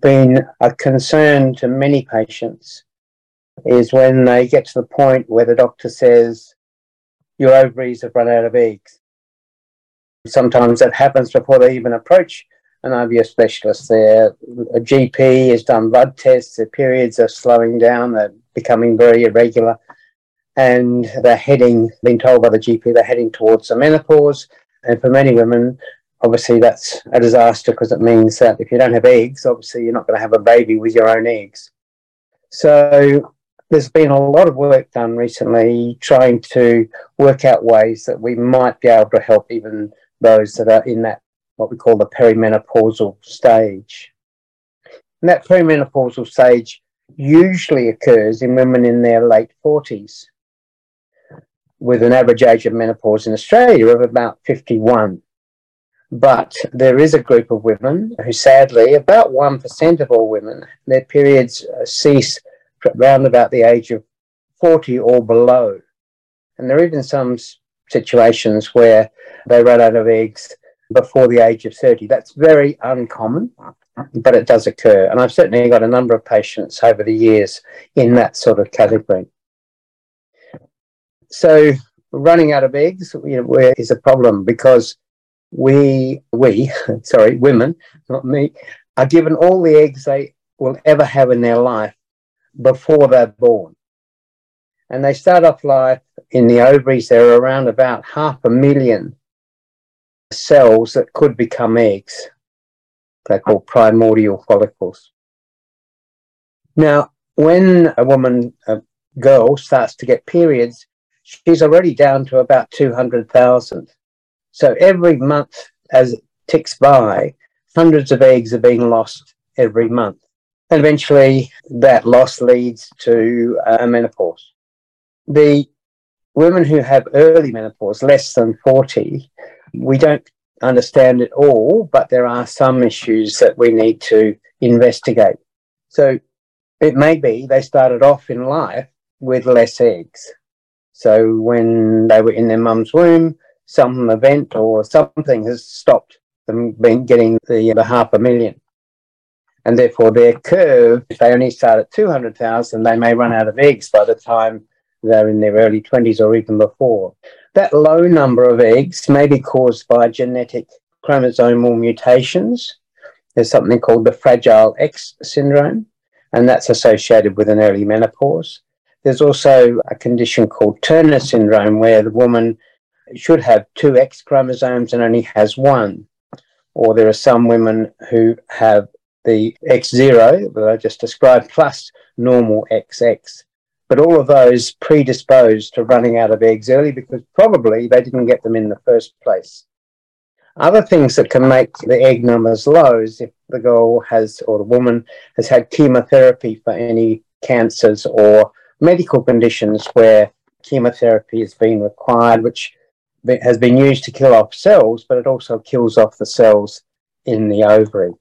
been a concern to many patients is when they get to the point where the doctor says, Your ovaries have run out of eggs. Sometimes that happens before they even approach an IVF specialist. Their a GP has done blood tests, their periods are slowing down, they're becoming very irregular, and they're heading, being told by the GP, they're heading towards the menopause. And for many women, obviously that's a disaster because it means that if you don't have eggs, obviously you're not going to have a baby with your own eggs. So there's been a lot of work done recently trying to work out ways that we might be able to help even those that are in that what we call the perimenopausal stage. And that perimenopausal stage usually occurs in women in their late 40s, with an average age of menopause in Australia of about 51. But there is a group of women who, sadly, about 1% of all women, their periods uh, cease around about the age of 40 or below. And there are even some situations where they run out of eggs before the age of 30. That's very uncommon, but it does occur. And I've certainly got a number of patients over the years in that sort of category. So running out of eggs you know, is a problem because we, we, sorry, women, not me, are given all the eggs they will ever have in their life before they're born. And they start off life in the ovaries, there are around about half a million cells that could become eggs. They're called primordial follicles. Now, when a woman, a girl, starts to get periods, she's already down to about 200,000. So every month as it ticks by, hundreds of eggs are being lost every month. And eventually that loss leads to uh, menopause. The women who have early menopause, less than 40, we don't understand it all, but there are some issues that we need to investigate. So it may be they started off in life with less eggs. So when they were in their mum's womb, some event or something has stopped them being getting the, uh, the half a million. And therefore, their curve, if they only start at 200,000, they may run out of eggs by the time they're in their early 20s or even before. That low number of eggs may be caused by genetic chromosomal mutations. There's something called the Fragile X syndrome, and that's associated with an early menopause. There's also a condition called Turner syndrome, where the woman should have two X chromosomes and only has one. Or there are some women who have the X0 that I just described plus normal XX. But all of those predisposed to running out of eggs early because probably they didn't get them in the first place. Other things that can make the egg numbers low is if the girl has, or the woman has had chemotherapy for any cancers or medical conditions where chemotherapy has been required, which has been used to kill off cells, but it also kills off the cells in the ovary.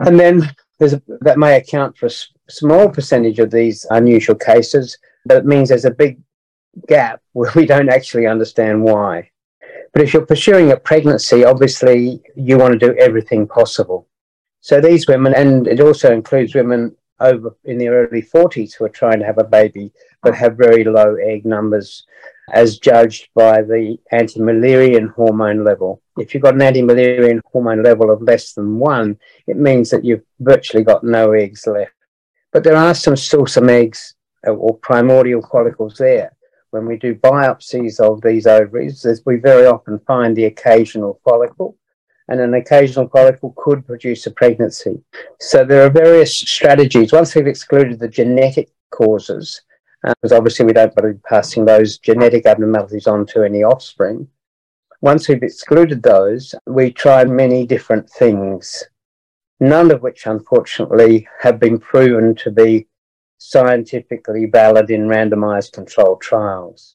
And then a, that may account for a small percentage of these unusual cases, but it means there's a big gap where we don't actually understand why. But if you're pursuing a pregnancy, obviously you want to do everything possible. So these women, and it also includes women over in their early 40s who are trying to have a baby but have very low egg numbers as judged by the anti-Müllerian hormone level. If you've got an anti-Müllerian hormone level of less than one, it means that you've virtually got no eggs left. But there are some still some eggs uh, or primordial follicles there. When we do biopsies of these ovaries, we very often find the occasional follicle, and an occasional follicle could produce a pregnancy. So there are various strategies. Once we've excluded the genetic causes, um, because obviously we don't want to be passing those genetic abnormalities on to any offspring. Once we've excluded those, we try many different things, none of which unfortunately have been proven to be scientifically valid in randomized controlled trials.